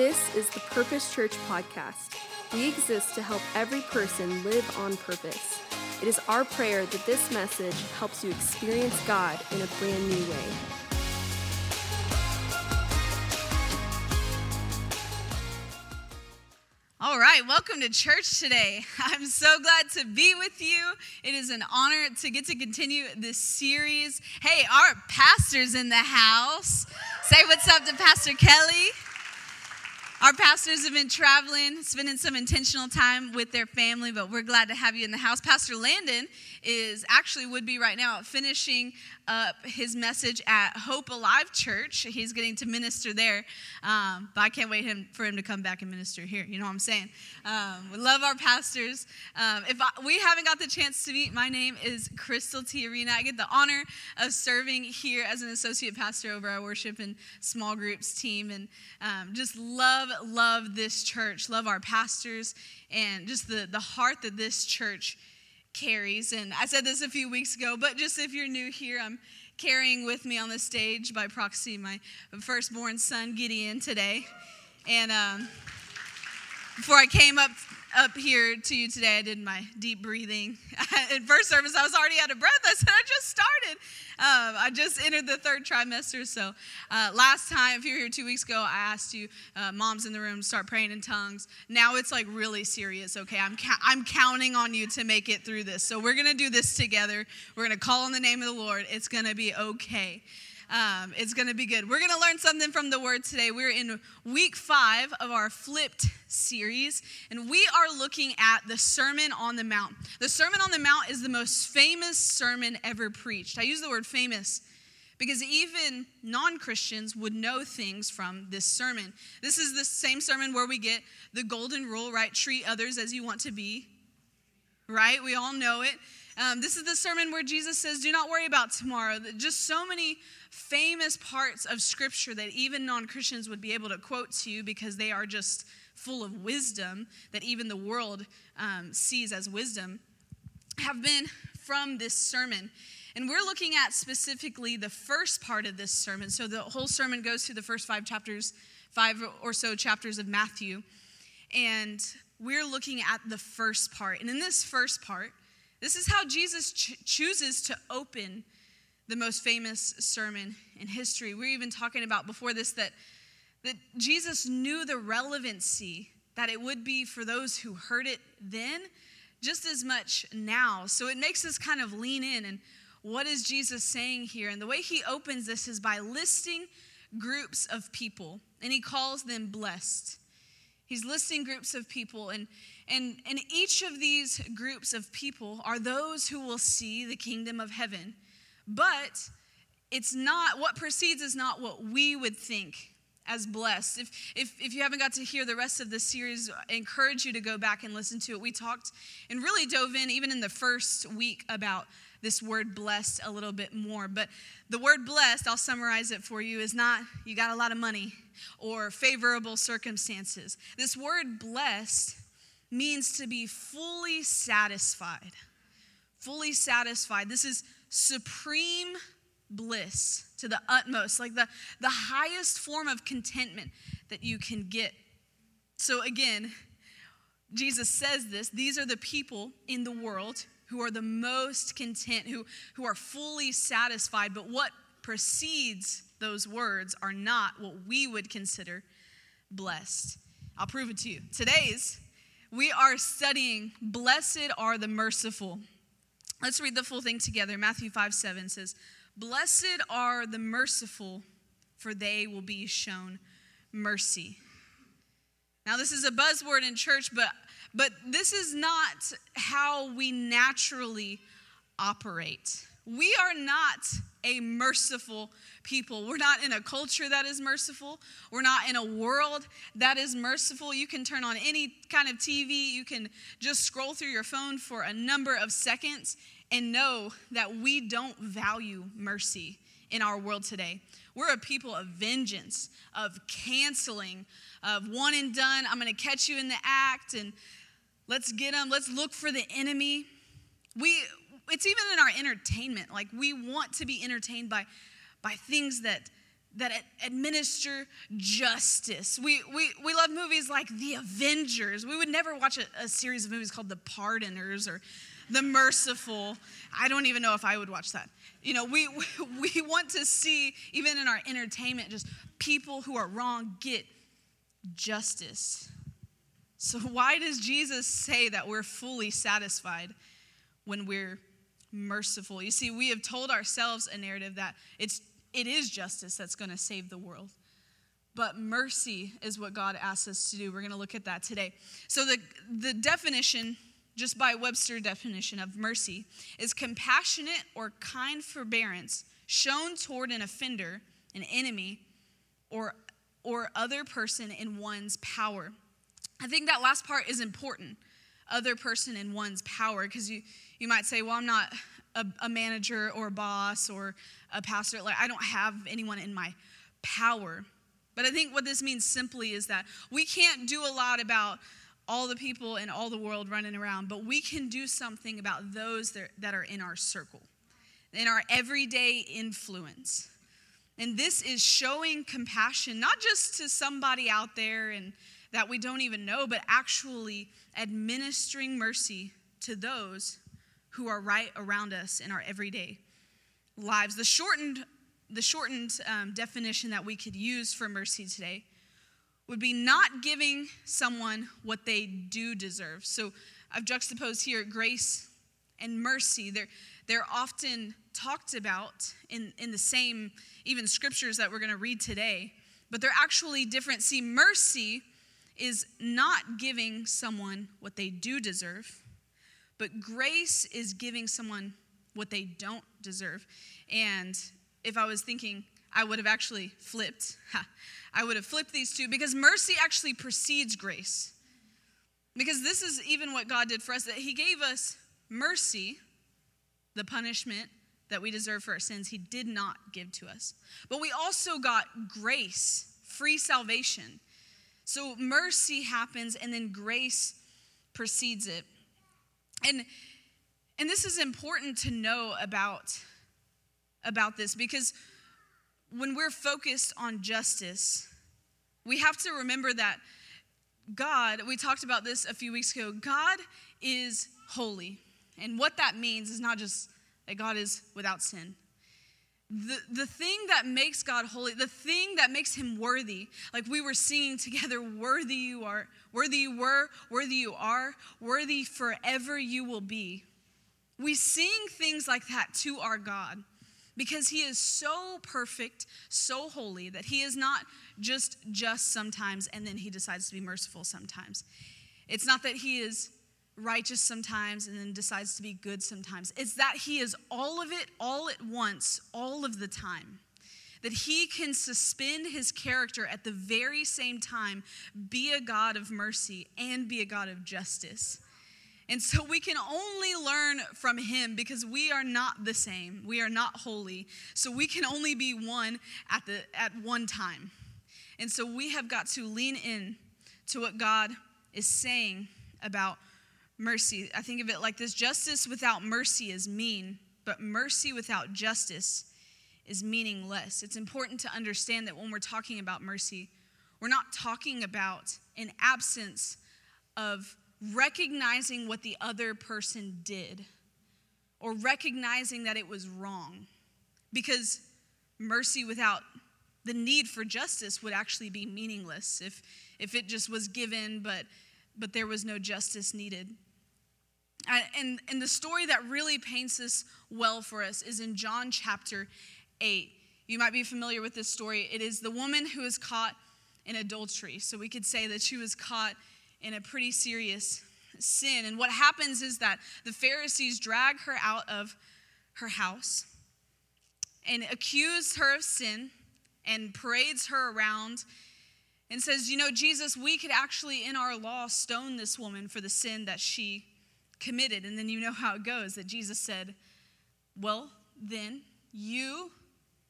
This is the Purpose Church podcast. We exist to help every person live on purpose. It is our prayer that this message helps you experience God in a brand new way. All right, welcome to church today. I'm so glad to be with you. It is an honor to get to continue this series. Hey, our pastor's in the house. Say what's up to Pastor Kelly. Our pastors have been traveling, spending some intentional time with their family, but we're glad to have you in the house. Pastor Landon is actually would be right now finishing up his message at Hope Alive Church. He's getting to minister there, um, but I can't wait him, for him to come back and minister here. You know what I'm saying? Um, we love our pastors. Um, if I, we haven't got the chance to meet, my name is Crystal T. Arena. I get the honor of serving here as an associate pastor over our worship and small groups team, and um, just love, love this church, love our pastors, and just the, the heart that this church carries. And I said this a few weeks ago, but just if you're new here, I'm carrying with me on the stage by proxy my firstborn son, Gideon, today. And um, before I came up up here to you today, I did my deep breathing. In first service, I was already out of breath. I said, I just started. Um, I just entered the third trimester. So, uh, last time, if you were here two weeks ago, I asked you, uh, moms in the room, start praying in tongues. Now it's like really serious, okay? I'm, ca- I'm counting on you to make it through this. So, we're going to do this together. We're going to call on the name of the Lord. It's going to be okay. Um, it's going to be good. We're going to learn something from the word today. We're in week five of our flipped series, and we are looking at the Sermon on the Mount. The Sermon on the Mount is the most famous sermon ever preached. I use the word famous because even non Christians would know things from this sermon. This is the same sermon where we get the golden rule, right? Treat others as you want to be, right? We all know it. Um, this is the sermon where Jesus says, Do not worry about tomorrow. Just so many famous parts of scripture that even non Christians would be able to quote to you because they are just full of wisdom that even the world um, sees as wisdom have been from this sermon. And we're looking at specifically the first part of this sermon. So the whole sermon goes through the first five chapters, five or so chapters of Matthew. And we're looking at the first part. And in this first part, this is how Jesus ch- chooses to open the most famous sermon in history. We are even talking about before this that, that Jesus knew the relevancy that it would be for those who heard it then, just as much now. So it makes us kind of lean in and what is Jesus saying here? And the way he opens this is by listing groups of people, and he calls them blessed. He's listing groups of people, and, and, and each of these groups of people are those who will see the kingdom of heaven. But it's not, what precedes is not what we would think as blessed. If, if, if you haven't got to hear the rest of the series, I encourage you to go back and listen to it. We talked and really dove in, even in the first week, about this word blessed a little bit more. But the word blessed, I'll summarize it for you, is not you got a lot of money or favorable circumstances. This word blessed means to be fully satisfied. Fully satisfied. This is supreme bliss to the utmost, like the, the highest form of contentment that you can get. So, again, Jesus says this these are the people in the world who are the most content, who, who are fully satisfied, but what precedes those words are not what we would consider blessed. I'll prove it to you. Today's, we are studying Blessed are the merciful. Let's read the full thing together. Matthew 5 7 says, Blessed are the merciful, for they will be shown mercy. Now, this is a buzzword in church, but, but this is not how we naturally operate. We are not a merciful people. We're not in a culture that is merciful. We're not in a world that is merciful. You can turn on any kind of TV, you can just scroll through your phone for a number of seconds and know that we don't value mercy in our world today. We're a people of vengeance, of canceling, of one and done. I'm going to catch you in the act and let's get them. Let's look for the enemy. We it's even in our entertainment. Like we want to be entertained by by things that that administer justice. We, we, we love movies like The Avengers. We would never watch a, a, series of movies called The Pardoners or The Merciful. I don't even know if I would watch that. You know, we, we want to see, even in our entertainment, just people who are wrong get justice. So, why does Jesus say that we're fully satisfied when we're merciful? You see, we have told ourselves a narrative that it's, it is justice that's going to save the world. But mercy is what God asks us to do. We're going to look at that today. So, the, the definition, just by Webster definition of mercy, is compassionate or kind forbearance shown toward an offender, an enemy, or, or other person in one's power. I think that last part is important other person in one's power because you, you might say, well, I'm not a, a, manager or a boss or a pastor. Like, I don't have anyone in my power. But I think what this means simply is that we can't do a lot about all the people in all the world running around, but we can do something about those that, are in our circle, in our everyday influence. And this is showing compassion, not just to somebody out there and that we don't even know, but actually administering mercy to those who are right around us in our everyday lives. The shortened, the shortened um, definition that we could use for mercy today would be not giving someone what they do deserve. So I've juxtaposed here grace and mercy. They're, they're often talked about in, in the same, even scriptures that we're going to read today, but they're actually different. See, mercy is not giving someone what they do deserve, but grace is giving someone what they don't deserve. And if I was thinking, I would have actually flipped. I would have flipped these two because mercy actually precedes grace. Because this is even what God did for us that He gave us mercy, the punishment that we deserve for our sins, He did not give to us. But we also got grace, free salvation. So mercy happens and then grace precedes it. And and this is important to know about about this because when we're focused on justice, we have to remember that God, we talked about this a few weeks ago, God is holy. And what that means is not just that God is without sin, the, the thing that makes God holy, the thing that makes him worthy, like we were singing together, worthy you are, worthy you were, worthy you are, worthy forever you will be. We sing things like that to our God because he is so perfect, so holy, that he is not just just sometimes and then he decides to be merciful sometimes. It's not that he is righteous sometimes and then decides to be good sometimes. It's that he is all of it all at once, all of the time. That he can suspend his character at the very same time, be a God of mercy and be a God of justice. And so we can only learn from him because we are not the same. We are not holy. So we can only be one at the at one time. And so we have got to lean in to what God is saying about mercy. I think of it like this justice without mercy is mean, but mercy without justice is meaningless. It's important to understand that when we're talking about mercy, we're not talking about an absence of recognizing what the other person did or recognizing that it was wrong. Because mercy without the need for justice would actually be meaningless if, if it just was given, but, but there was no justice needed. And, and the story that really paints this well for us is in John chapter 8. You might be familiar with this story. It is the woman who is caught in adultery. So we could say that she was caught in a pretty serious sin. And what happens is that the Pharisees drag her out of her house and accuse her of sin and parades her around and says, You know, Jesus, we could actually, in our law, stone this woman for the sin that she committed. And then you know how it goes that Jesus said, Well, then you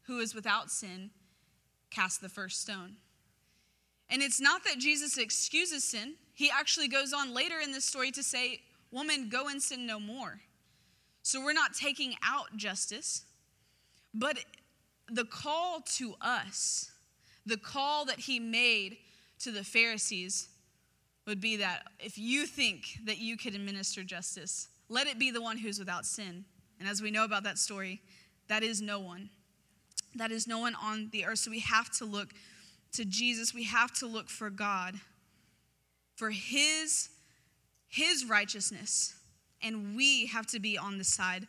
who is without sin cast the first stone. And it's not that Jesus excuses sin. He actually goes on later in this story to say, Woman, go and sin no more. So we're not taking out justice, but the call to us, the call that he made to the Pharisees would be that if you think that you could administer justice, let it be the one who's without sin. And as we know about that story, that is no one. That is no one on the earth. So we have to look to Jesus. We have to look for God, for his, his righteousness. And we have to be on the side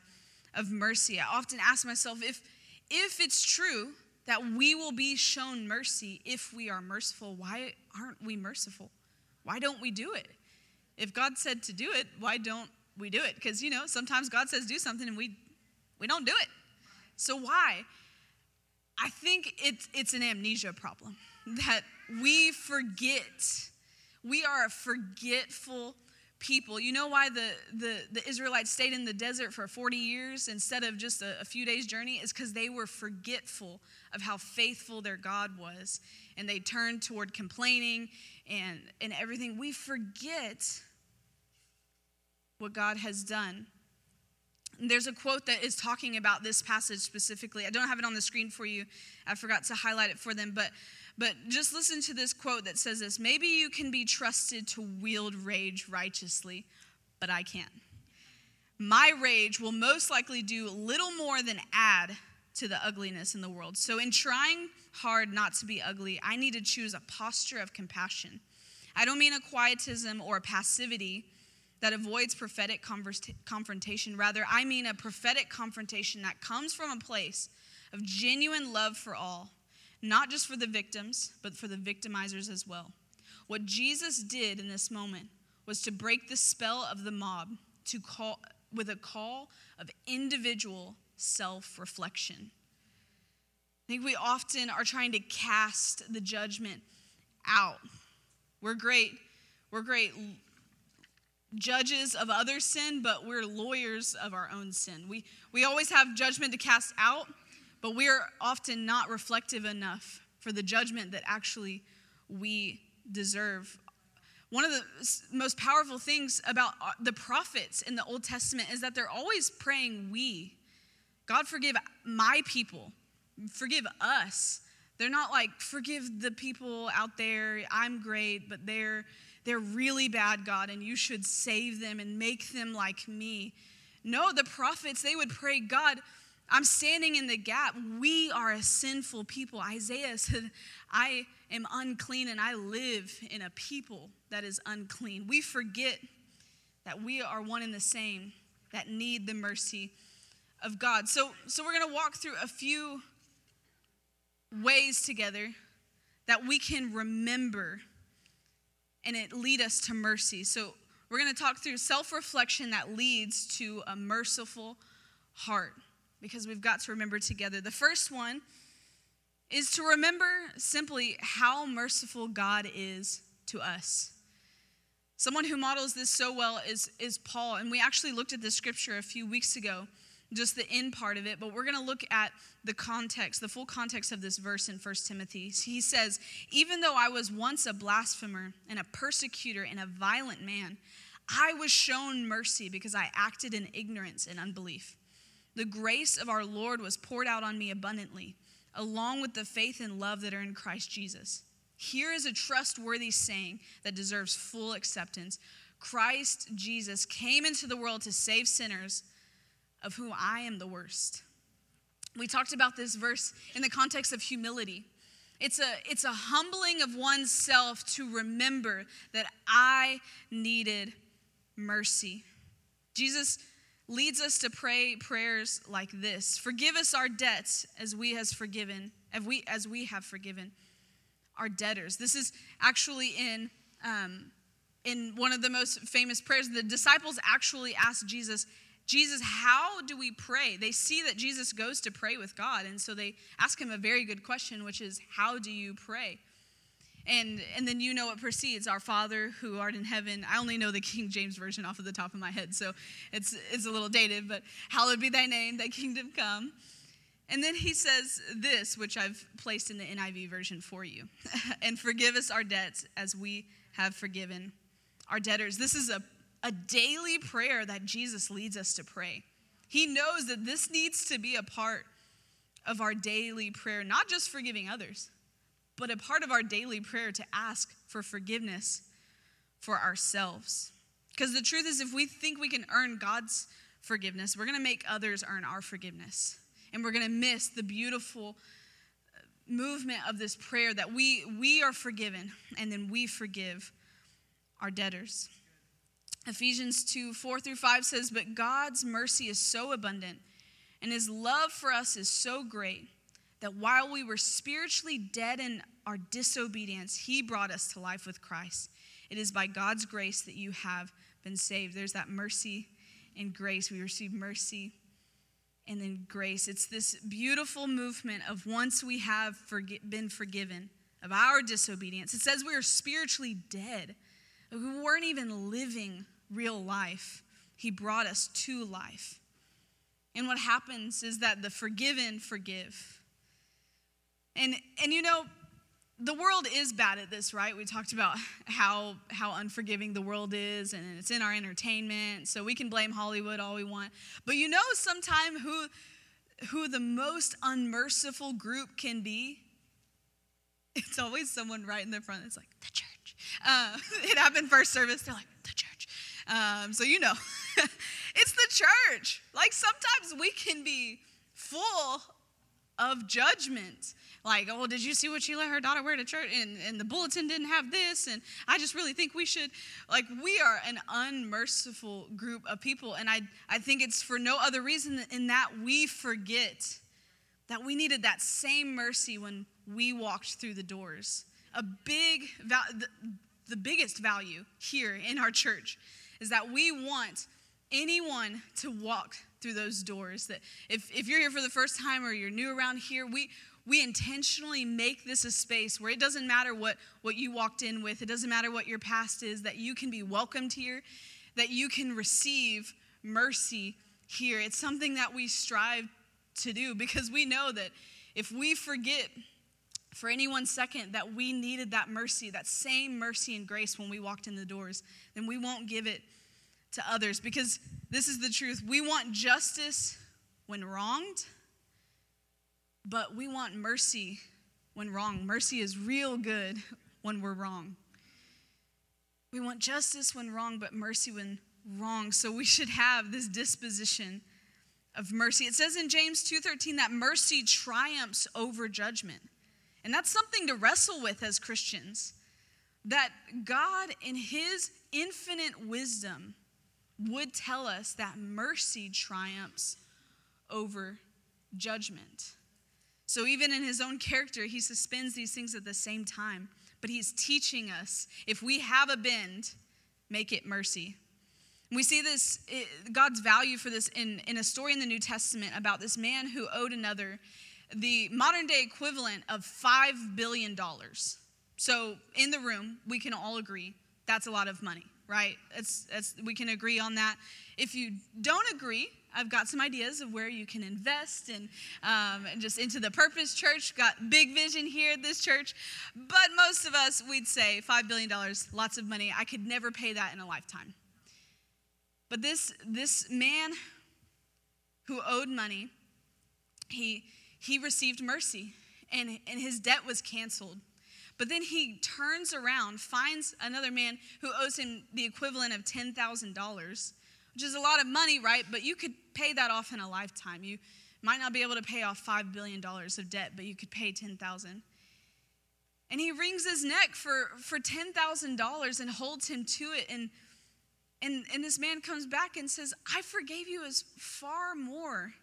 of mercy. I often ask myself if, if it's true that we will be shown mercy if we are merciful, why aren't we merciful? Why don't we do it? If God said to do it, why don't we do it? Because, you know, sometimes God says do something and we, we don't do it. So why? I think it's, it's an amnesia problem that we forget. We are a forgetful people. You know why the, the, the Israelites stayed in the desert for 40 years instead of just a, a few days' journey? Is because they were forgetful of how faithful their God was. And they turned toward complaining and, and everything. We forget what God has done. There's a quote that is talking about this passage specifically. I don't have it on the screen for you. I forgot to highlight it for them, but but just listen to this quote that says this Maybe you can be trusted to wield rage righteously, but I can't. My rage will most likely do little more than add to the ugliness in the world. So, in trying hard not to be ugly, I need to choose a posture of compassion. I don't mean a quietism or a passivity that avoids prophetic confrontation. Rather, I mean a prophetic confrontation that comes from a place of genuine love for all not just for the victims, but for the victimizers as well. What Jesus did in this moment was to break the spell of the mob to call with a call of individual self-reflection. I think we often are trying to cast the judgment out. We're great. We're great judges of other sin, but we're lawyers of our own sin. We, we always have judgment to cast out, but we're often not reflective enough for the judgment that actually we deserve. One of the most powerful things about uh, the prophets in the Old Testament is that they're always praying, We. God, forgive my people, forgive us. They're not like, forgive the people out there, I'm great, but they're, they're really bad, God, and you should save them and make them like me. No, the prophets, they would pray, God, I'm standing in the gap. We are a sinful people. Isaiah said, I am unclean and I live in a people that is unclean. We forget that we are one and the same that need the mercy of God. So, so we're going to walk through a few ways together that we can remember and it lead us to mercy. So we're going to talk through self-reflection that leads to a merciful heart because we've got to remember together. The first one is to remember simply how merciful God is to us. Someone who models this so well is, is Paul. And we actually looked at this scripture a few weeks ago, just the end part of it, but we're going to look at the context, the full context of this verse in 1 Timothy. He says, Even though I was once a blasphemer and a persecutor and a violent man, I was shown mercy because I acted in ignorance and unbelief. The grace of our Lord was poured out on me abundantly, along with the faith and love that are in Christ Jesus. Here is a trustworthy saying that deserves full acceptance Christ Jesus came into the world to save sinners, of whom I am the worst. We talked about this verse in the context of humility. It's a, it's a humbling of oneself to remember that I needed mercy. Jesus leads us to pray prayers like this Forgive us our debts as we has forgiven, as we, as we have forgiven our debtors. This is actually in, um, in one of the most famous prayers. The disciples actually asked Jesus, Jesus, how do we pray? They see that Jesus goes to pray with God, and so they ask him a very good question, which is, How do you pray? And, and then you know what precedes Our Father who art in heaven. I only know the King James Version off of the top of my head, so it's, it's a little dated, but hallowed be thy name, thy kingdom come. And then he says this, which I've placed in the NIV version for you and forgive us our debts as we have forgiven our debtors. This is a, a daily prayer that Jesus leads us to pray. He knows that this needs to be a part of our daily prayer, not just forgiving others, but a part of our daily prayer to ask for forgiveness for ourselves. Because the truth is, if we think we can earn God's forgiveness, we're going to make others earn our forgiveness. And we're going to miss the beautiful uh, movement of this prayer that we, we are forgiven and then we forgive our debtors. Ephesians 2 4 through 5 says, But God's mercy is so abundant and his love for us is so great that while we were spiritually dead in our disobedience, he brought us to life with Christ. It is by God's grace that you have been saved. There's that mercy and grace. We receive mercy and then grace. It's this beautiful movement of once we have been forgiven of our disobedience. It says we are spiritually dead. We weren't even living real life. He brought us to life. And what happens is that the forgiven forgive. And and you know, the world is bad at this, right? We talked about how how unforgiving the world is, and it's in our entertainment. So we can blame Hollywood all we want, but you know, sometime who who the most unmerciful group can be. It's always someone right in the front. It's like the church. Uh, it happened first service. They're like the church. Um, so you know, it's the church. Like sometimes we can be full of judgment. Like, oh, did you see what she let her daughter wear to church? And, and the bulletin didn't have this. And I just really think we should. Like, we are an unmerciful group of people. And I, I think it's for no other reason in that we forget that we needed that same mercy when we walked through the doors. A big, the, the biggest value here in our church is that we want anyone to walk through those doors. That if, if you're here for the first time or you're new around here, we, we intentionally make this a space where it doesn't matter what, what you walked in with, it doesn't matter what your past is, that you can be welcomed here, that you can receive mercy here. It's something that we strive to do because we know that if we forget for any one second that we needed that mercy, that same mercy and grace when we walked in the doors, then we won't give it to others because this is the truth. We want justice when wronged, but we want mercy when wrong. Mercy is real good when we're wrong. We want justice when wrong, but mercy when wrong. So we should have this disposition of mercy. It says in James 2:13 that mercy triumphs over judgment. And that's something to wrestle with as Christians. That God in his infinite wisdom would tell us that mercy triumphs over judgment. So, even in his own character, he suspends these things at the same time. But he's teaching us if we have a bend, make it mercy. We see this, God's value for this in, in a story in the New Testament about this man who owed another the modern day equivalent of $5 billion. So, in the room, we can all agree that's a lot of money right? We can agree on that. If you don't agree, I've got some ideas of where you can invest and um, just into the Purpose Church. Got big vision here at this church. But most of us, we'd say $5 billion, lots of money. I could never pay that in a lifetime. But this, this man who owed money, he, he received mercy and, and his debt was canceled. But then he turns around, finds another man who owes him the equivalent of $10,000, which is a lot of money, right? But you could pay that off in a lifetime. You might not be able to pay off $5 billion of debt, but you could pay 10000 And he wrings his neck for, for $10,000 and holds him to it. And, and, and this man comes back and says, I forgave you as far more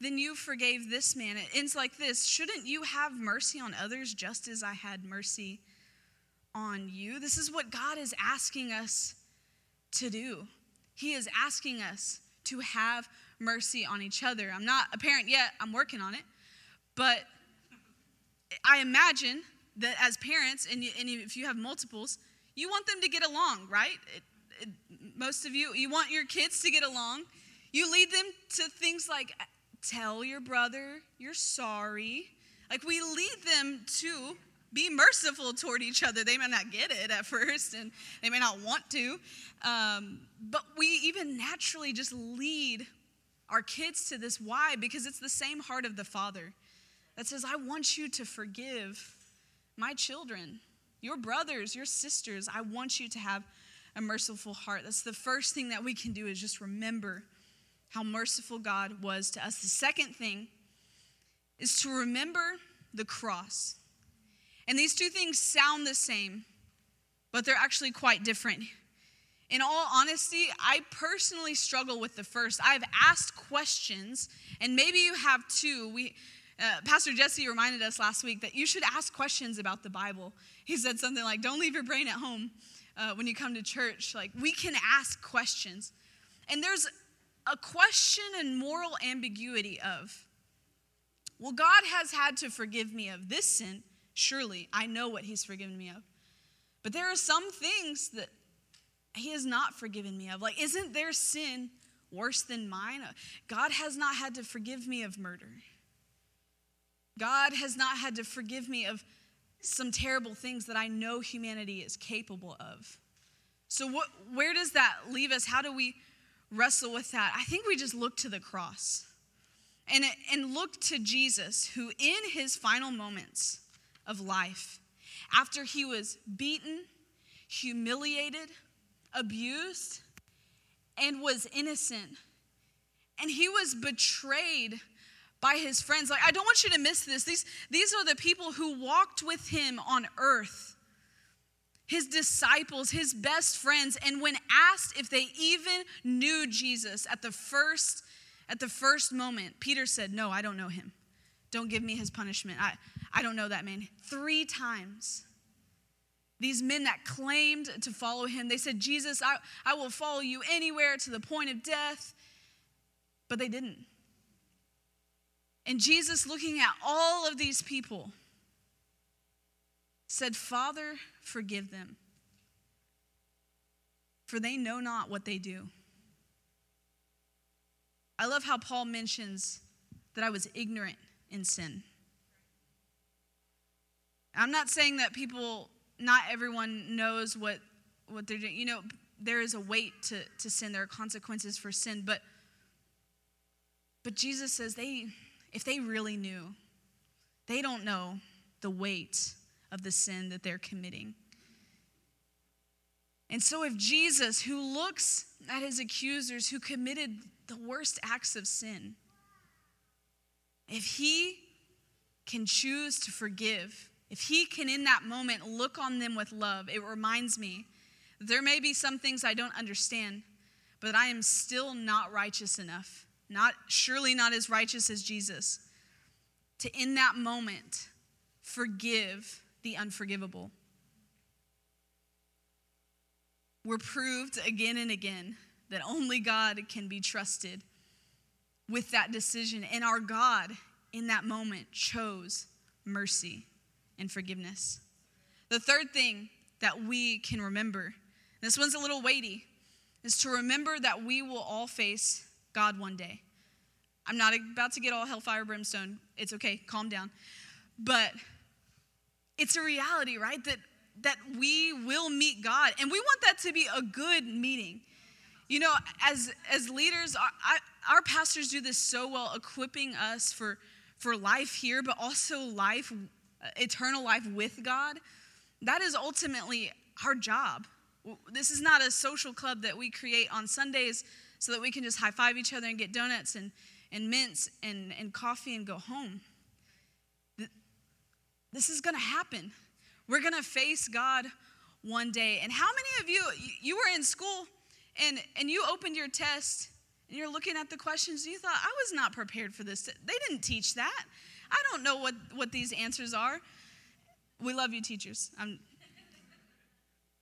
than you forgave this man. It ends like this Shouldn't you have mercy on others just as I had mercy on you? This is what God is asking us to do. He is asking us to have mercy on each other. I'm not a parent yet, I'm working on it. But I imagine that as parents, and, and if you have multiples, you want them to get along, right? It, it, most of you, you want your kids to get along. You lead them to things like tell your brother you're sorry. Like we lead them to be merciful toward each other. They may not get it at first and they may not want to, um, but we even naturally just lead our kids to this. Why? Because it's the same heart of the Father that says, I want you to forgive my children, your brothers, your sisters. I want you to have a merciful heart. That's the first thing that we can do is just remember how merciful God was to us. The second thing is to remember the cross. And these two things sound the same, but they're actually quite different. In all honesty, I personally struggle with the first. I've asked questions, and maybe you have too. We, uh, Pastor Jesse reminded us last week that you should ask questions about the Bible. He said something like, Don't leave your brain at home uh, when you come to church. Like, we can ask questions. And there's a question and moral ambiguity of, Well, God has had to forgive me of this sin. Surely I know what He's forgiven me of. But there are some things that he has not forgiven me of. Like, isn't their sin worse than mine? Uh, God has not had to forgive me of murder. God has not had to forgive me of some terrible things that I know humanity is capable of. So, what, where does that leave us? How do we wrestle with that? I think we just look to the cross and, and look to Jesus, who in his final moments of life, after he was beaten, humiliated, abused and was innocent. And he was betrayed by his friends. Like, I don't want you to miss this. These, these are the people who walked with him on earth, his disciples, his best friends. And when asked if they even knew Jesus at the first, at the first moment, Peter said, No, I don't know him. Don't give me his punishment. I, I don't know that man. Three times. These men that claimed to follow him, they said, Jesus, I, I will follow you anywhere to the point of death. But they didn't. And Jesus, looking at all of these people, said, Father, forgive them, for they know not what they do. I love how Paul mentions that I was ignorant in sin. I'm not saying that people not everyone knows what what they're doing. You know, there is a weight to, to sin. There are consequences for sin, but but Jesus says they if they really knew, they don't know the weight of the sin that they're committing. And so if Jesus, who looks at his accusers who committed the worst acts of sin, if he can choose to forgive if he can, in that moment, look on them with love, it reminds me there may be some things I don't understand, but I am still not righteous enough, not surely not as righteous as Jesus, to in that moment forgive the unforgivable. We're proved again and again that only God can be trusted with that decision. And our God, in that moment, chose mercy and forgiveness. The third thing that we can remember, this one's a little weighty, is to remember that we will all face God one day. I'm not about to get all hellfire brimstone. It's okay, calm down. But it's a reality, right? That that we will meet God, and we want that to be a good meeting. You know, as as leaders, our, our pastors do this so well, equipping us for for life here, but also life eternal life with God, that is ultimately our job. This is not a social club that we create on Sundays so that we can just high five each other and get donuts and, and mints and, and coffee and go home. This is going to happen. We're going to face God one day. And how many of you, you were in school and, and you opened your test and you're looking at the questions and you thought, I was not prepared for this. They didn't teach that. I don't know what, what these answers are. We love you, teachers. I'm,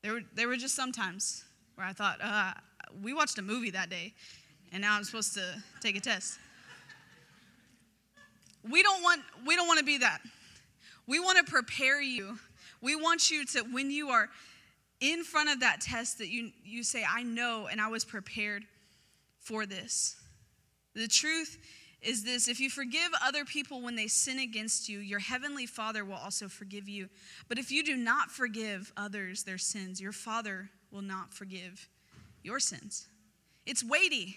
there, were, there were just some times where I thought, uh, we watched a movie that day, and now I'm supposed to take a test. We don't want, we don't want to be that. We want to prepare you. We want you to, when you are in front of that test, that you, you say, I know and I was prepared for this. The truth is this if you forgive other people when they sin against you, your heavenly Father will also forgive you. But if you do not forgive others their sins, your Father will not forgive your sins. It's weighty.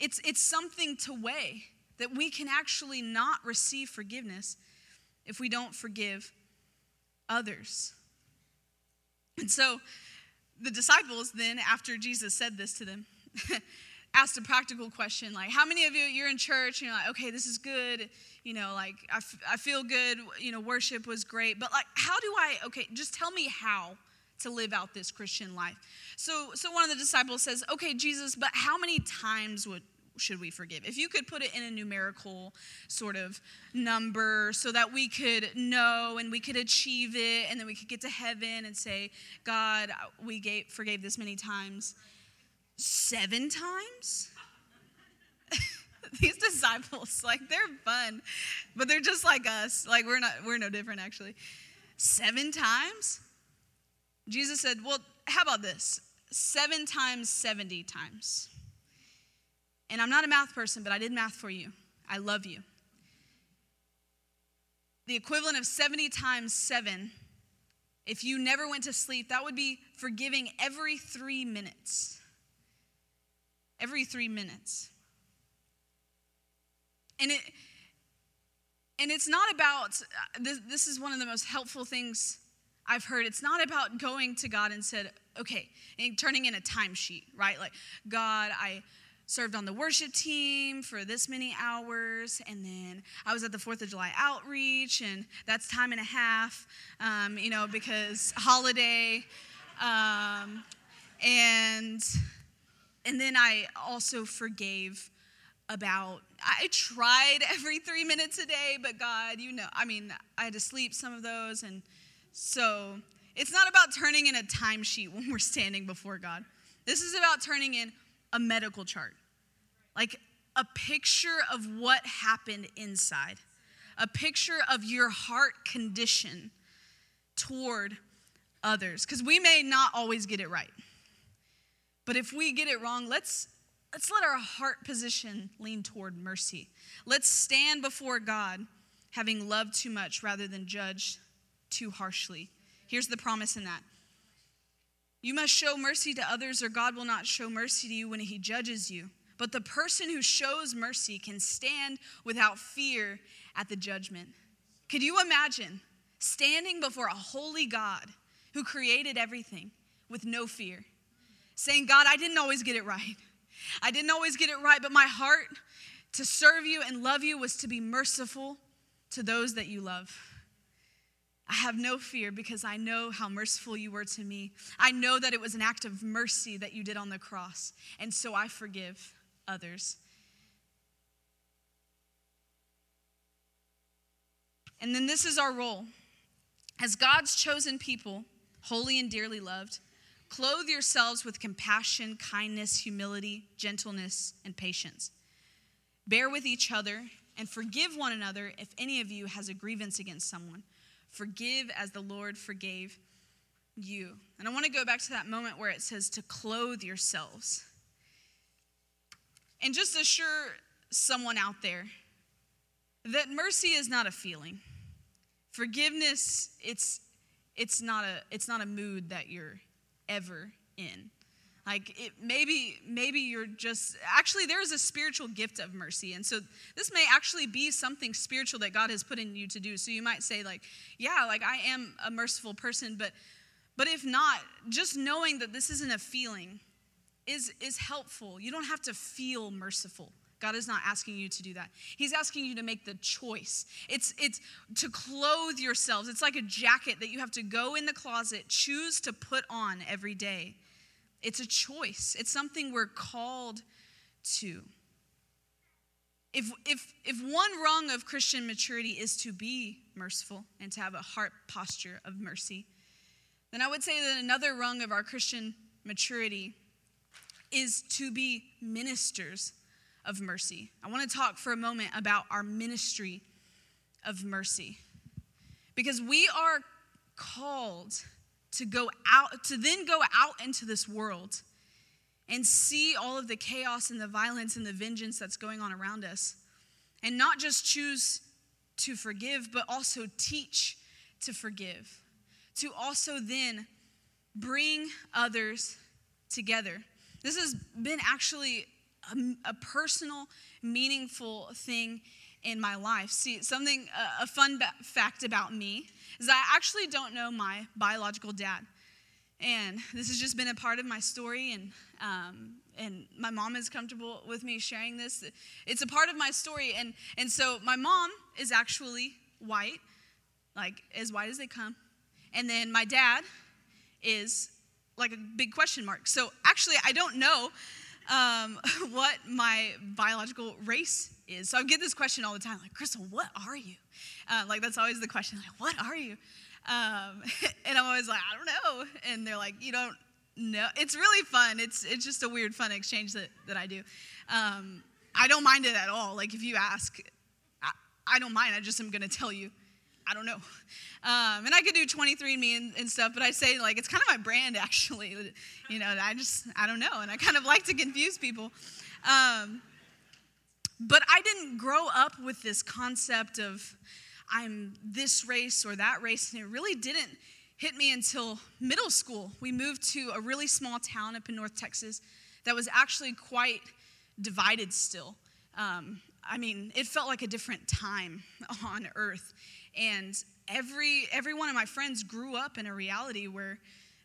It's, it's something to weigh that we can actually not receive forgiveness if we don't forgive others. And so the disciples then, after Jesus said this to them, asked a practical question like, How many of you, you're in church, and you're like, okay, this is good, you know, like, I, f- I feel good, you know, worship was great, but like, how do I, okay, just tell me how to live out this Christian life. So, so one of the disciples says, Okay, Jesus, but how many times would, should we forgive? If you could put it in a numerical sort of number so that we could know and we could achieve it and then we could get to heaven and say, God, we gave, forgave this many times. Seven times? These disciples, like they're fun, but they're just like us. Like we're not, we're no different actually. Seven times? Jesus said, Well, how about this? Seven times 70 times. And I'm not a math person, but I did math for you. I love you. The equivalent of 70 times 7, if you never went to sleep, that would be forgiving every three minutes. Every three minutes. And it, and it's not about this, this is one of the most helpful things I've heard it's not about going to God and said, okay, and turning in a timesheet, right? Like, God, I served on the worship team for this many hours, and then I was at the Fourth of July outreach, and that's time and a half, um, you know, because holiday, um, and and then I also forgave about I tried every three minutes a day, but God, you know, I mean, I had to sleep some of those and so it's not about turning in a timesheet when we're standing before God. This is about turning in a medical chart, like a picture of what happened inside, a picture of your heart condition toward others. Because we may not always get it right. But if we get it wrong, let's let's let our heart position lean toward mercy. Let's stand before God having loved too much rather than judged too harshly. Here's the promise in that. You must show mercy to others, or God will not show mercy to you when he judges you. But the person who shows mercy can stand without fear at the judgment. Could you imagine standing before a holy God who created everything with no fear, saying, God, I didn't always get it right. I didn't always get it right, but my heart to serve you and love you was to be merciful to those that you love. I have no fear because I know how merciful you were to me. I know that it was an act of mercy that you did on the cross, and so I forgive others. And then this is our role. As God's chosen people, holy and dearly loved, clothe yourselves with compassion, kindness, humility, gentleness, and patience. Bear with each other and forgive one another if any of you has a grievance against someone. Forgive as the Lord forgave you. And I want to go back to that moment where it says to clothe yourselves. And just assure someone out there that mercy is not a feeling. Forgiveness, it's it's not a it's not a mood that you're ever in. Like it, maybe maybe you're just actually there is a spiritual gift of mercy, and so this may actually be something spiritual that God has put in you to do. So you might say like, yeah, like I am a merciful person, but but if not, just knowing that this isn't a feeling is is helpful. You don't have to feel merciful. God is not asking you to do that. He's asking you to make the choice. It's it's to clothe yourselves. It's like a jacket that you have to go in the closet, choose to put on every day. It's a choice, it's something we're called to. If, if, if one rung of Christian maturity is to be merciful and to have a heart posture of mercy, then I would say that another rung of our Christian maturity is to be ministers of mercy. I want to talk for a moment about our ministry of mercy. Because we are called to go out, to then go out into this world and see all of the chaos and the violence and the vengeance that's going on around us. And not just choose to forgive, but also teach to forgive. To also then bring others together. This has been actually a, a personal, meaningful thing in my life. See, something, a fun fact about me is I actually don't know my biological dad. And this has just been a part of my story, and, um, and my mom is comfortable with me sharing this. It's a part of my story. And, and so my mom is actually white, like as white as they come. And then my dad is like a big question mark. So actually, I don't know um, what my biological race is. So I get this question all the time, like, Crystal, what are you? Uh, like, that's always the question, like, what are you? Um, and I'm always like, I don't know. And they're like, you don't know. It's really fun. It's, it's just a weird, fun exchange that, that I do. Um, I don't mind it at all. Like, if you ask, I, I don't mind. I just am going to tell you I don't know. Um, and I could do 23andMe and, and stuff, but I say, like, it's kind of my brand, actually. You know, I just, I don't know. And I kind of like to confuse people. Um, but I didn't grow up with this concept of I'm this race or that race, and it really didn't hit me until middle school. We moved to a really small town up in North Texas that was actually quite divided still. Um, I mean, it felt like a different time on earth. And every, every one of my friends grew up in a reality where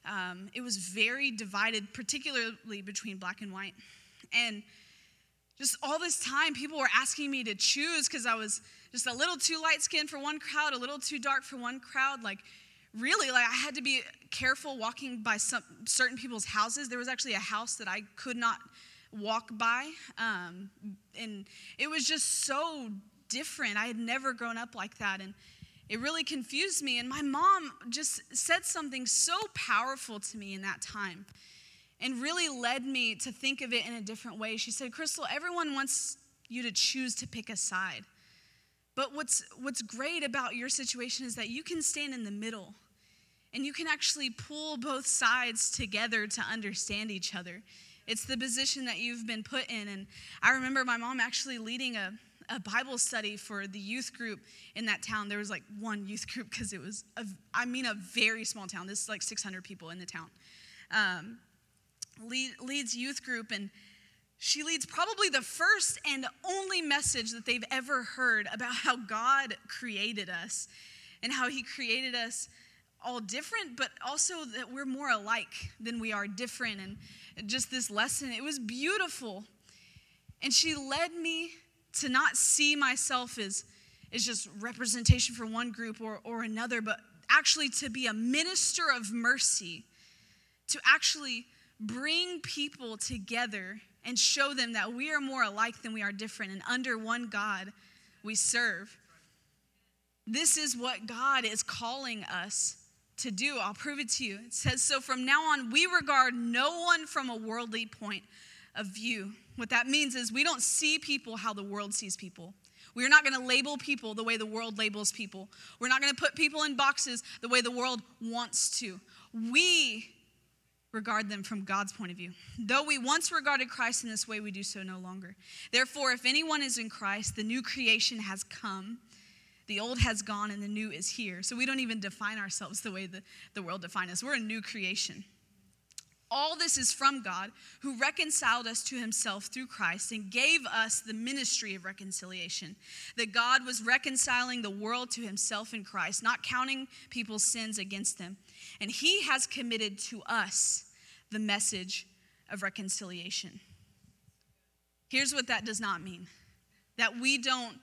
um, it was very divided, particularly between black and white. And just all this time, people were asking me to choose because I was just a little too light skinned for one crowd, a little too dark for one crowd. Like, really, like I had to be careful walking by some certain people's houses. There was actually a house that I could not walk by, um, and it was just so different. I had never grown up like that, and it really confused me. And my mom just said something so powerful to me in that time and really led me to think of it in a different way. She said, Crystal, everyone wants you to choose to pick a side. But what's, what's great about your situation is that you can stand in the middle and you can actually pull both sides together to understand each other. It's the position that you've been put in. And I remember my mom actually leading a, a Bible study for the youth group in that town. There was like one youth group because it was, a, I mean, a very small town. This is like 600 people in the town. Um, lead, leads youth group, and she leads probably the first and only message that they've ever heard about how God created us and how He created us all different, but also that we're more alike than we are different. And just this lesson, it was beautiful. And she led me to not see myself as, as just representation for one group or, or another, but actually to be a minister of mercy, to actually bring people together and show them that we are more alike than we are different, and under one God we serve. This is what God is calling us to do. I'll prove it to you. It says, So from now on, we regard no one from a worldly point of view. What that means is we don't see people how the world sees people. We're not going to label people the way the world labels people. We're not going to put people in boxes the way the world wants to. We regard them from God's point of view. Though we once regarded Christ in this way, we do so no longer. Therefore, if anyone is in Christ, the new creation has come. The old has gone and the new is here. So we don't even define ourselves the way the, the world defines us. We're a new creation. All this is from God, who reconciled us to himself through Christ and gave us the ministry of reconciliation. That God was reconciling the world to himself in Christ, not counting people's sins against them. And he has committed to us the message of reconciliation. Here's what that does not mean that we don't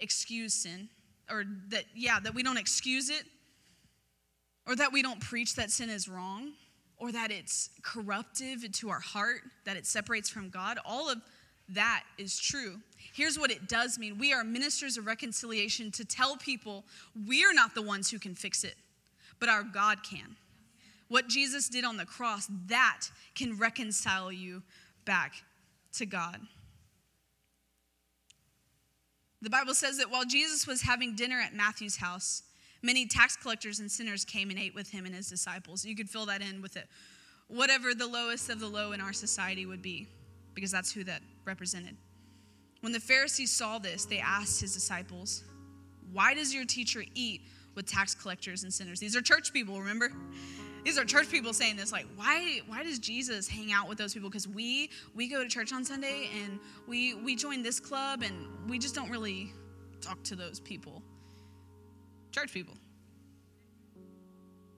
excuse sin, or that, yeah, that we don't excuse it, or that we don't preach that sin is wrong or that it's corruptive to our heart, that it separates from God, all of that is true. Here's what it does mean we are ministers of reconciliation to tell people we're not the ones who can fix it, but our God can. What Jesus did on the cross, that can reconcile you back to God. The Bible says that while Jesus was having dinner at Matthew's house, Many tax collectors and sinners came and ate with him and his disciples. You could fill that in with it. Whatever the lowest of the low in our society would be, because that's who that represented. When the Pharisees saw this, they asked his disciples, Why does your teacher eat with tax collectors and sinners? These are church people, remember? these are church people saying this like why why does jesus hang out with those people because we we go to church on sunday and we we join this club and we just don't really talk to those people church people.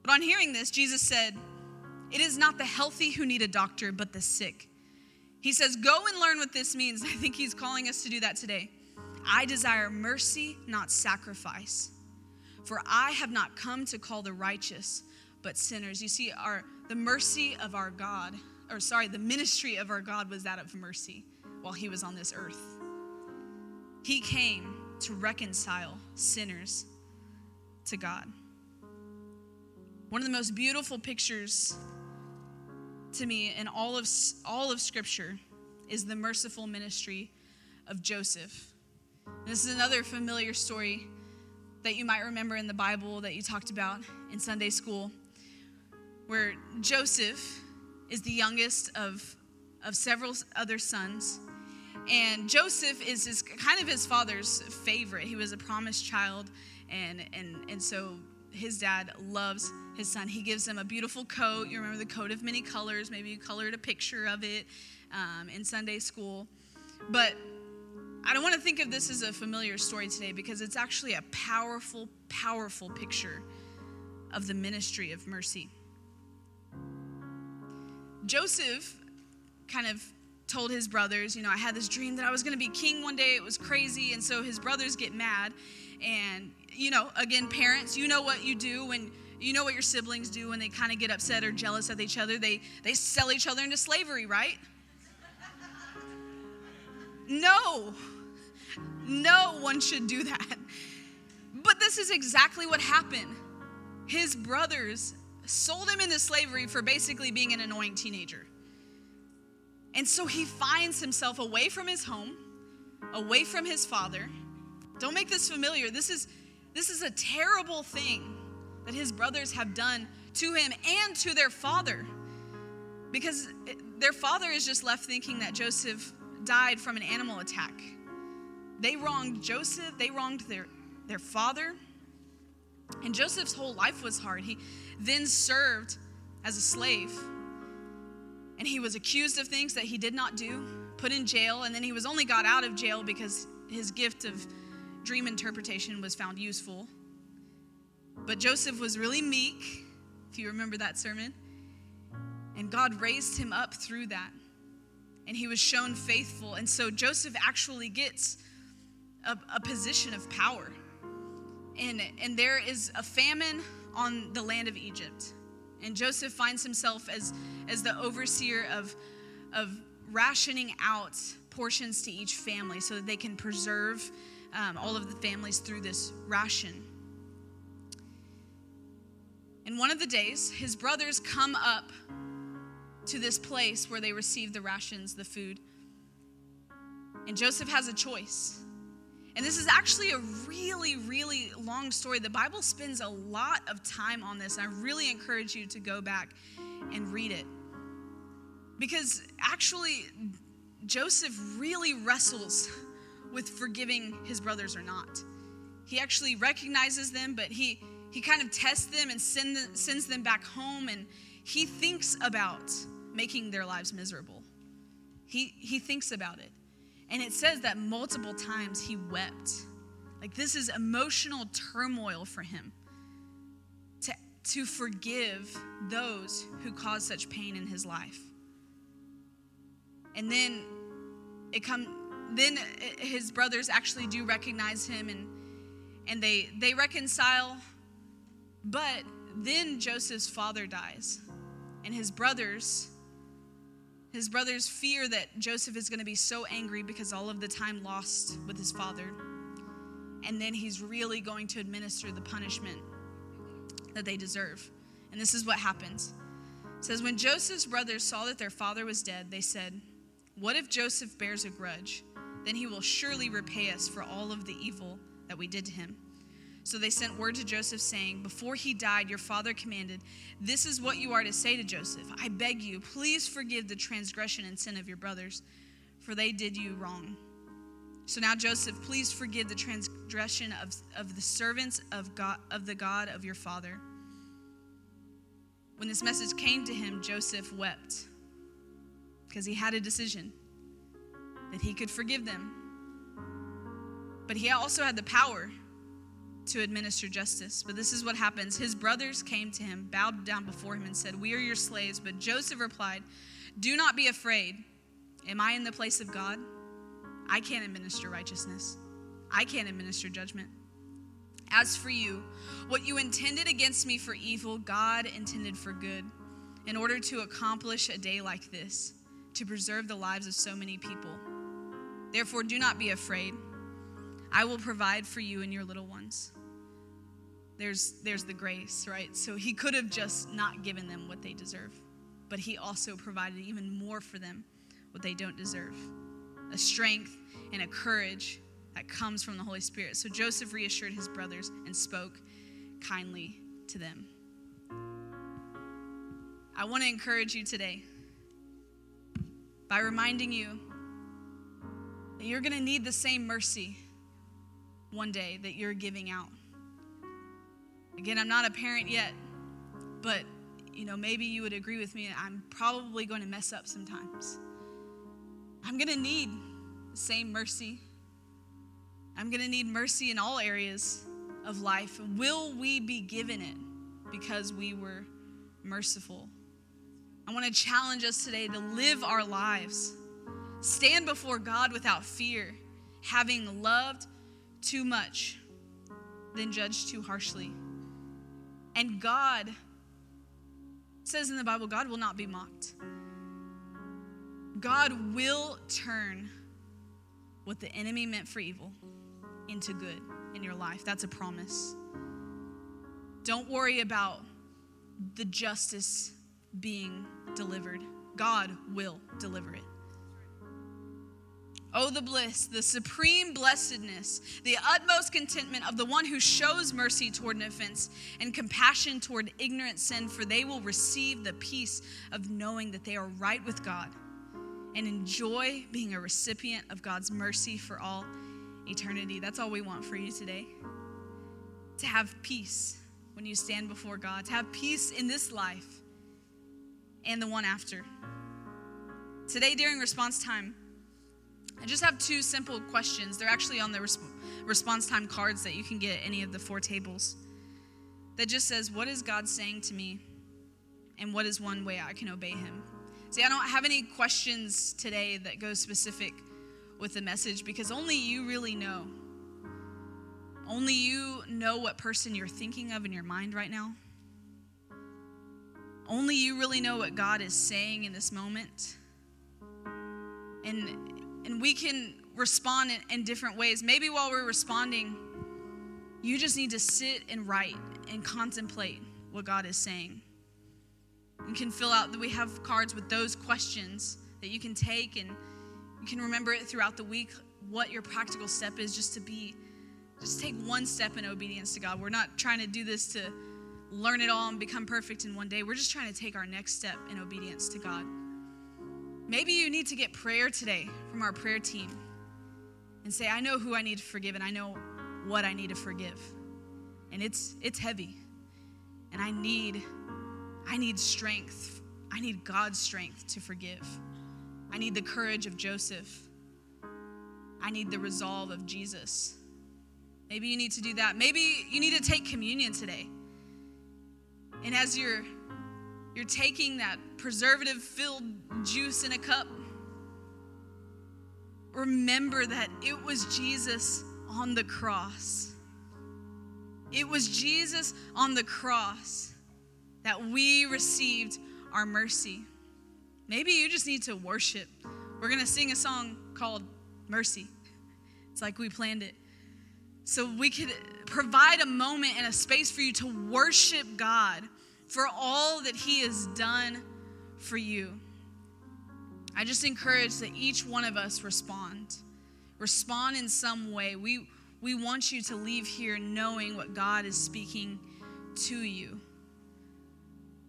But on hearing this jesus said it is not the healthy who need a doctor but the sick. He says go and learn what this means. I think he's calling us to do that today. I desire mercy not sacrifice. For i have not come to call the righteous but sinners. You see, our the mercy of our God, or sorry, the ministry of our God was that of mercy while he was on this earth. He came to reconcile sinners to God. One of the most beautiful pictures to me in all of all of scripture is the merciful ministry of Joseph. This is another familiar story that you might remember in the Bible that you talked about in Sunday school where Joseph is the youngest of, of several other sons. And Joseph is his, kind of his father's favorite. He was a promised child, and, and, and so his dad loves his son. He gives him a beautiful coat. You remember the coat of many colors. Maybe you colored a picture of it um, in Sunday school. But I don't want to think of this as a familiar story today because it's actually a powerful, powerful picture of the ministry of mercy. Joseph kind of told his brothers, you know, I had this dream that I was going to be king one day. It was crazy. And so his brothers get mad. And, you know, again, parents, you know what you do when you know what your siblings do when they kind of get upset or jealous of each other. They they sell each other into slavery, right? No. No one should do that. But this is exactly what happened. His brothers sold him into slavery for basically being an annoying teenager. And so he finds himself away from his home, away from his father. Don't make this familiar. This is this is a terrible thing that his brothers have done to him and to their father. Because their father is just left thinking that Joseph died from an animal attack. They wronged Joseph, they wronged their, their father. And Joseph's whole life was hard. He then served as a slave. And he was accused of things that he did not do, put in jail, and then he was only got out of jail because his gift of dream interpretation was found useful. But Joseph was really meek, if you remember that sermon. And God raised him up through that. And he was shown faithful. And so Joseph actually gets a, a position of power. And, and there is a famine on the land of Egypt. And Joseph finds himself as, as the overseer of, of rationing out portions to each family so that they can preserve um, all of the families through this ration. And one of the days, his brothers come up to this place where they receive the rations, the food. And Joseph has a choice. And this is actually a really, really long story. The Bible spends a lot of time on this, and I really encourage you to go back and read it. Because actually, Joseph really wrestles with forgiving his brothers or not. He actually recognizes them, but he, he kind of tests them and send, sends them back home, and he thinks about making their lives miserable. He, he thinks about it. And it says that multiple times he wept. Like this is emotional turmoil for him to, to forgive those who caused such pain in his life. And then it come then his brothers actually do recognize him and and they they reconcile but then Joseph's father dies and his brothers his brothers fear that Joseph is going to be so angry because all of the time lost with his father. And then he's really going to administer the punishment that they deserve. And this is what happens. It says, When Joseph's brothers saw that their father was dead, they said, What if Joseph bears a grudge? Then he will surely repay us for all of the evil that we did to him. So they sent word to Joseph, saying, Before he died, your father commanded, This is what you are to say to Joseph I beg you, please forgive the transgression and sin of your brothers, for they did you wrong. So now, Joseph, please forgive the transgression of, of the servants of, God, of the God of your father. When this message came to him, Joseph wept because he had a decision that he could forgive them. But he also had the power to administer justice. But this is what happens. His brothers came to him, bowed down before him, and said, We are your slaves. But Joseph replied, Do not be afraid. Am I in the place of God? I can't administer righteousness, I can't administer judgment. As for you, what you intended against me for evil, God intended for good, in order to accomplish a day like this, to preserve the lives of so many people. Therefore, do not be afraid. I will provide for you and your little ones. There's, there's the grace, right? So he could have just not given them what they deserve, but he also provided even more for them what they don't deserve a strength and a courage that comes from the Holy Spirit. So Joseph reassured his brothers and spoke kindly to them. I want to encourage you today by reminding you you're going to need the same mercy one day that you're giving out. Again, I'm not a parent yet, but you know, maybe you would agree with me. I'm probably going to mess up sometimes. I'm going to need the same mercy. I'm going to need mercy in all areas of life. Will we be given it because we were merciful? I want to challenge us today to live our lives, stand before God without fear, having loved too much, then judged too harshly. And God says in the Bible, God will not be mocked. God will turn what the enemy meant for evil into good in your life. That's a promise. Don't worry about the justice being delivered, God will deliver it. Oh, the bliss, the supreme blessedness, the utmost contentment of the one who shows mercy toward an offense and compassion toward ignorant sin, for they will receive the peace of knowing that they are right with God and enjoy being a recipient of God's mercy for all eternity. That's all we want for you today. To have peace when you stand before God, to have peace in this life and the one after. Today, during response time, I just have two simple questions. They're actually on the resp- response time cards that you can get at any of the four tables. That just says, What is God saying to me? And what is one way I can obey Him? See, I don't have any questions today that go specific with the message because only you really know. Only you know what person you're thinking of in your mind right now. Only you really know what God is saying in this moment. And and we can respond in, in different ways. Maybe while we're responding, you just need to sit and write and contemplate what God is saying. You can fill out that we have cards with those questions that you can take and you can remember it throughout the week what your practical step is just to be just take one step in obedience to God. We're not trying to do this to learn it all and become perfect in one day. We're just trying to take our next step in obedience to God. Maybe you need to get prayer today from our prayer team and say, I know who I need to forgive and I know what I need to forgive. And it's it's heavy. And I need I need strength. I need God's strength to forgive. I need the courage of Joseph. I need the resolve of Jesus. Maybe you need to do that. Maybe you need to take communion today. And as you're you're taking that preservative filled juice in a cup. Remember that it was Jesus on the cross. It was Jesus on the cross that we received our mercy. Maybe you just need to worship. We're going to sing a song called Mercy. It's like we planned it. So we could provide a moment and a space for you to worship God for all that He has done for you. I just encourage that each one of us respond. Respond in some way. We, we want you to leave here knowing what God is speaking to you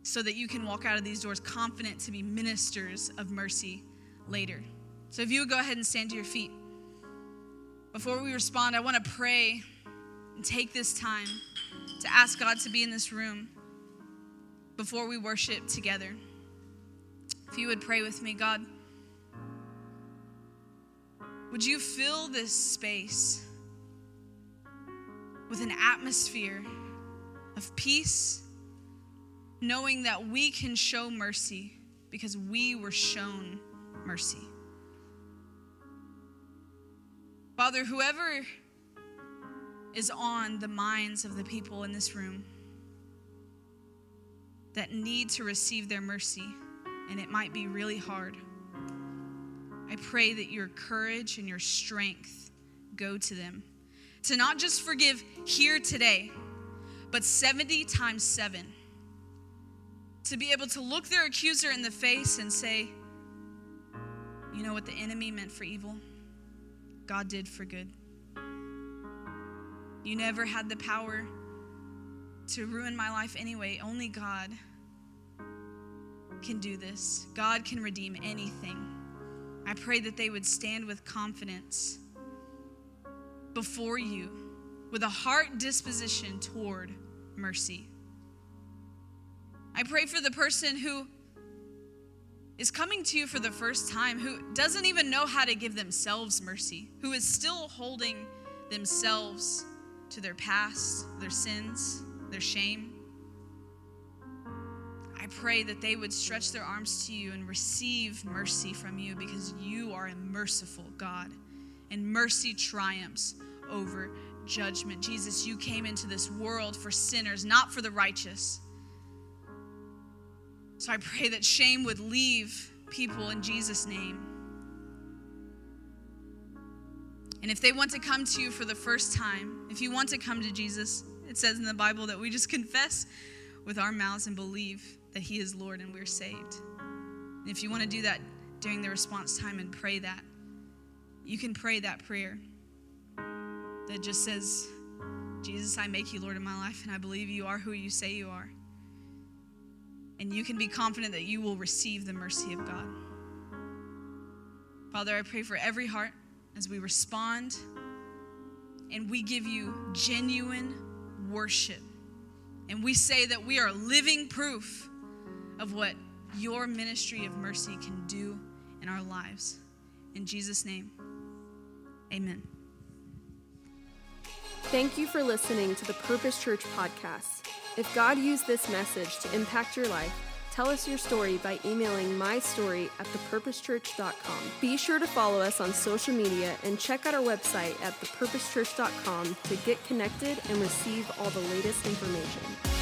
so that you can walk out of these doors confident to be ministers of mercy later. So if you would go ahead and stand to your feet. Before we respond, I want to pray and take this time to ask God to be in this room. before we worship together, if you would pray with me, God, would you fill this space with an atmosphere of peace, knowing that we can show mercy because we were shown mercy? Father, whoever is on the minds of the people in this room that need to receive their mercy, and it might be really hard. I pray that your courage and your strength go to them to not just forgive here today, but 70 times 7. To be able to look their accuser in the face and say, You know what the enemy meant for evil? God did for good. You never had the power to ruin my life anyway. Only God can do this. God can redeem anything. I pray that they would stand with confidence before you with a heart disposition toward mercy. I pray for the person who is coming to you for the first time, who doesn't even know how to give themselves mercy, who is still holding themselves to their past, their sins, their shame. Pray that they would stretch their arms to you and receive mercy from you because you are a merciful God and mercy triumphs over judgment. Jesus, you came into this world for sinners, not for the righteous. So I pray that shame would leave people in Jesus' name. And if they want to come to you for the first time, if you want to come to Jesus, it says in the Bible that we just confess with our mouths and believe that He is Lord and we're saved. And if you want to do that during the response time and pray that, you can pray that prayer that just says, Jesus, I make you Lord of my life, and I believe you are who you say you are. And you can be confident that you will receive the mercy of God. Father, I pray for every heart as we respond and we give you genuine worship. And we say that we are living proof of what your ministry of mercy can do in our lives. In Jesus' name, amen. Thank you for listening to the Purpose Church podcast. If God used this message to impact your life, tell us your story by emailing mystory at thepurposechurch.com. Be sure to follow us on social media and check out our website at thepurposechurch.com to get connected and receive all the latest information.